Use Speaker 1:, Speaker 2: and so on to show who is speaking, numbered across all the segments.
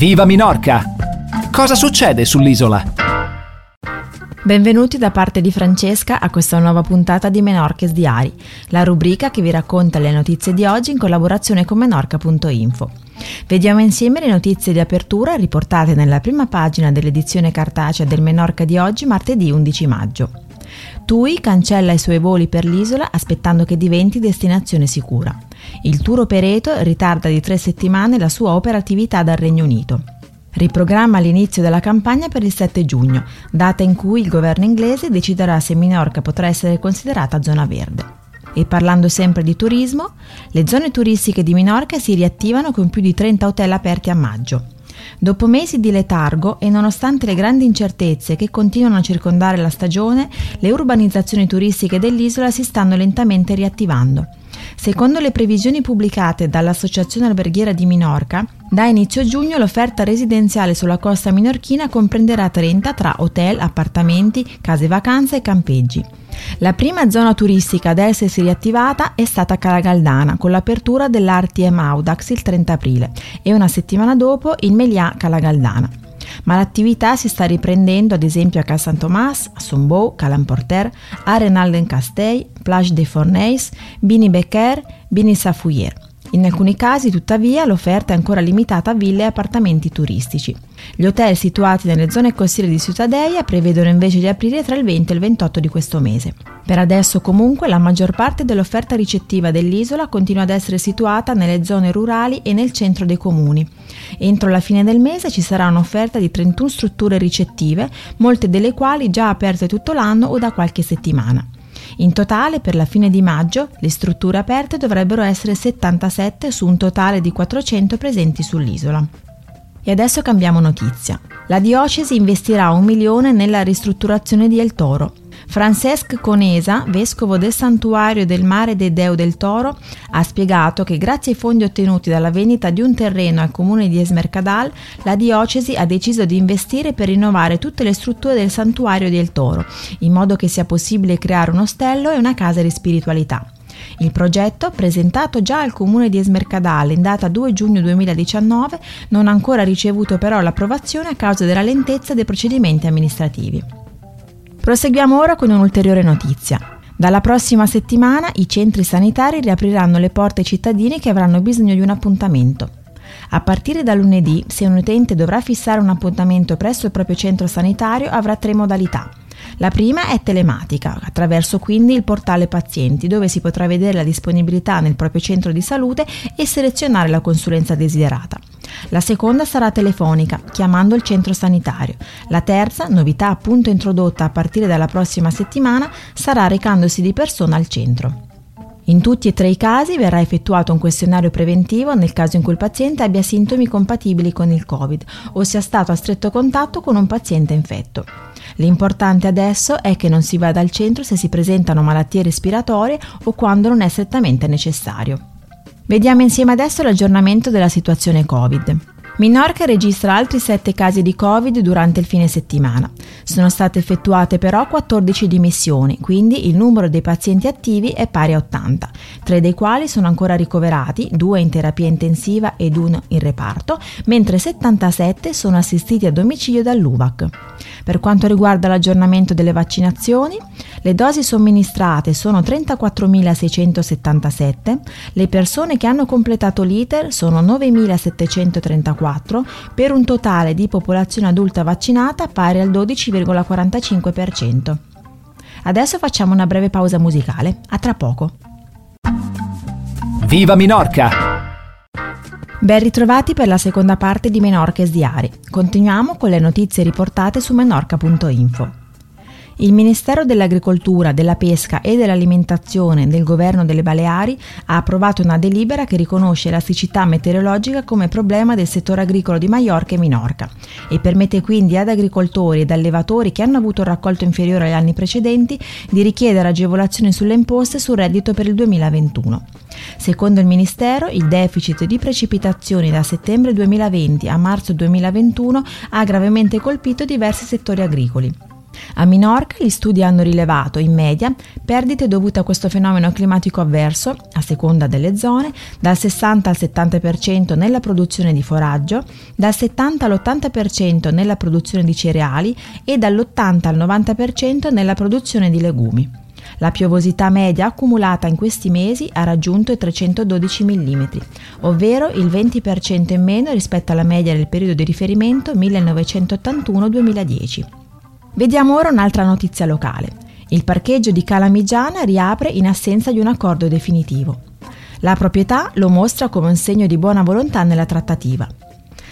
Speaker 1: Viva Minorca! Cosa succede sull'isola?
Speaker 2: Benvenuti da parte di Francesca a questa nuova puntata di Menorches Diari, la rubrica che vi racconta le notizie di oggi in collaborazione con menorca.info. Vediamo insieme le notizie di apertura riportate nella prima pagina dell'edizione cartacea del Menorca di oggi, martedì 11 maggio. TUI cancella i suoi voli per l'isola aspettando che diventi destinazione sicura. Il tour operator ritarda di tre settimane la sua operatività dal Regno Unito. Riprogramma l'inizio della campagna per il 7 giugno, data in cui il governo inglese deciderà se Minorca potrà essere considerata zona verde. E parlando sempre di turismo, le zone turistiche di Minorca si riattivano con più di 30 hotel aperti a maggio. Dopo mesi di letargo e nonostante le grandi incertezze che continuano a circondare la stagione, le urbanizzazioni turistiche dell'isola si stanno lentamente riattivando. Secondo le previsioni pubblicate dall'Associazione Alberghiera di Minorca, da inizio giugno l'offerta residenziale sulla costa minorchina comprenderà 30 tra hotel, appartamenti, case vacanze e campeggi. La prima zona turistica ad essersi riattivata è stata Calagaldana con l'apertura dell'RTM Audax il 30 aprile e una settimana dopo il Melià Calagaldana ma l'attività si sta riprendendo ad esempio a Cal Saint Thomas, a Sombou, Calamporter, a Renalden Castell, Plage des Fourneys, Bini Becker, Bini Safouyer. In alcuni casi, tuttavia, l'offerta è ancora limitata a ville e appartamenti turistici. Gli hotel situati nelle zone costiere di Ciutadeia prevedono invece di aprire tra il 20 e il 28 di questo mese. Per adesso, comunque, la maggior parte dell'offerta ricettiva dell'isola continua ad essere situata nelle zone rurali e nel centro dei comuni. Entro la fine del mese ci sarà un'offerta di 31 strutture ricettive, molte delle quali già aperte tutto l'anno o da qualche settimana. In totale, per la fine di maggio, le strutture aperte dovrebbero essere 77 su un totale di 400 presenti sull'isola. E adesso cambiamo notizia. La diocesi investirà un milione nella ristrutturazione di El Toro. Francesc Conesa, vescovo del santuario del Mare de Deu del Toro, ha spiegato che grazie ai fondi ottenuti dalla vendita di un terreno al comune di Esmercadal, la diocesi ha deciso di investire per rinnovare tutte le strutture del santuario del Toro, in modo che sia possibile creare un ostello e una casa di spiritualità. Il progetto, presentato già al comune di Esmercadale in data 2 giugno 2019, non ha ancora ricevuto però l'approvazione a causa della lentezza dei procedimenti amministrativi. Proseguiamo ora con un'ulteriore notizia. Dalla prossima settimana i centri sanitari riapriranno le porte ai cittadini che avranno bisogno di un appuntamento. A partire da lunedì, se un utente dovrà fissare un appuntamento presso il proprio centro sanitario, avrà tre modalità. La prima è telematica, attraverso quindi il portale pazienti, dove si potrà vedere la disponibilità nel proprio centro di salute e selezionare la consulenza desiderata. La seconda sarà telefonica, chiamando il centro sanitario. La terza, novità appunto introdotta a partire dalla prossima settimana, sarà recandosi di persona al centro. In tutti e tre i casi verrà effettuato un questionario preventivo nel caso in cui il paziente abbia sintomi compatibili con il Covid o sia stato a stretto contatto con un paziente infetto. L'importante adesso è che non si vada al centro se si presentano malattie respiratorie o quando non è strettamente necessario. Vediamo insieme adesso l'aggiornamento della situazione Covid. Minorca registra altri 7 casi di Covid durante il fine settimana. Sono state effettuate però 14 dimissioni, quindi il numero dei pazienti attivi è pari a 80, tre dei quali sono ancora ricoverati, due in terapia intensiva ed uno in reparto, mentre 77 sono assistiti a domicilio dall'UVAC. Per quanto riguarda l'aggiornamento delle vaccinazioni, le dosi somministrate sono 34.677, le persone che hanno completato l'iter sono 9.734 per un totale di popolazione adulta vaccinata pari al 12,45%. Adesso facciamo una breve pausa musicale, a tra poco.
Speaker 1: Viva Minorca!
Speaker 2: Ben ritrovati per la seconda parte di Menorches Diari. Continuiamo con le notizie riportate su menorca.info. Il Ministero dell'Agricoltura, della Pesca e dell'Alimentazione del Governo delle Baleari ha approvato una delibera che riconosce la siccità meteorologica come problema del settore agricolo di Maiorca e Minorca e permette quindi ad agricoltori ed allevatori che hanno avuto un raccolto inferiore agli anni precedenti di richiedere agevolazioni sulle imposte sul reddito per il 2021. Secondo il Ministero, il deficit di precipitazioni da settembre 2020 a marzo 2021 ha gravemente colpito diversi settori agricoli. A Minorca gli studi hanno rilevato, in media, perdite dovute a questo fenomeno climatico avverso, a seconda delle zone, dal 60 al 70% nella produzione di foraggio, dal 70 all'80% nella produzione di cereali e dall'80 al 90% nella produzione di legumi. La piovosità media accumulata in questi mesi ha raggiunto i 312 mm, ovvero il 20% in meno rispetto alla media del periodo di riferimento 1981-2010. Vediamo ora un'altra notizia locale. Il parcheggio di Calamigiana riapre in assenza di un accordo definitivo. La proprietà lo mostra come un segno di buona volontà nella trattativa.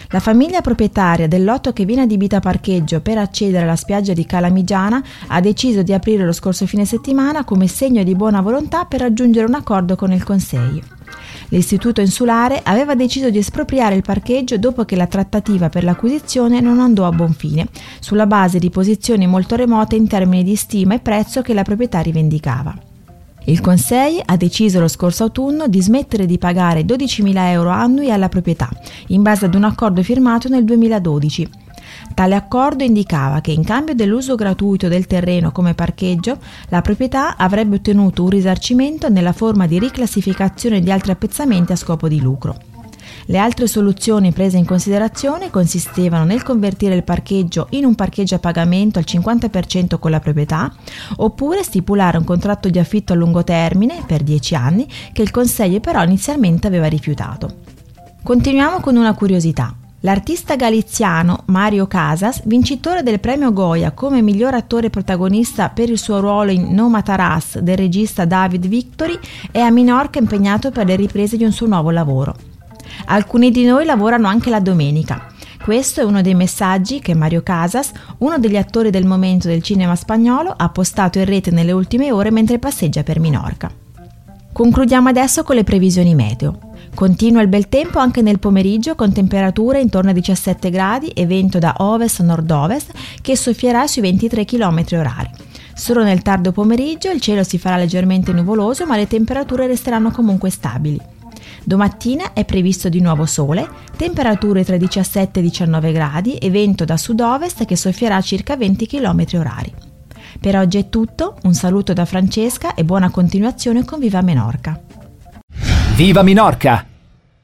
Speaker 2: La famiglia proprietaria del lotto che viene adibita a parcheggio per accedere alla spiaggia di Calamigiana ha deciso di aprire lo scorso fine settimana come segno di buona volontà per raggiungere un accordo con il Consiglio. L'istituto insulare aveva deciso di espropriare il parcheggio dopo che la trattativa per l'acquisizione non andò a buon fine, sulla base di posizioni molto remote in termini di stima e prezzo che la proprietà rivendicava. Il Conseil ha deciso lo scorso autunno di smettere di pagare 12.000 euro annui alla proprietà, in base ad un accordo firmato nel 2012 Tale accordo indicava che in cambio dell'uso gratuito del terreno come parcheggio, la proprietà avrebbe ottenuto un risarcimento nella forma di riclassificazione di altri appezzamenti a scopo di lucro. Le altre soluzioni prese in considerazione consistevano nel convertire il parcheggio in un parcheggio a pagamento al 50% con la proprietà, oppure stipulare un contratto di affitto a lungo termine per 10 anni che il Consiglio però inizialmente aveva rifiutato. Continuiamo con una curiosità. L'artista galiziano Mario Casas, vincitore del premio Goya come miglior attore protagonista per il suo ruolo in No Mataras del regista David Victory, è a Minorca impegnato per le riprese di un suo nuovo lavoro. Alcuni di noi lavorano anche la domenica. Questo è uno dei messaggi che Mario Casas, uno degli attori del momento del cinema spagnolo, ha postato in rete nelle ultime ore mentre passeggia per Minorca. Concludiamo adesso con le previsioni meteo. Continua il bel tempo anche nel pomeriggio con temperature intorno a 17 gradi e vento da ovest-nord-ovest che soffierà sui 23 km h Solo nel tardo pomeriggio il cielo si farà leggermente nuvoloso ma le temperature resteranno comunque stabili. Domattina è previsto di nuovo sole, temperature tra 17 e 19 gradi e vento da sud-ovest che soffierà a circa 20 km h Per oggi è tutto, un saluto da Francesca e buona continuazione con Viva Menorca.
Speaker 1: Viva Minorca!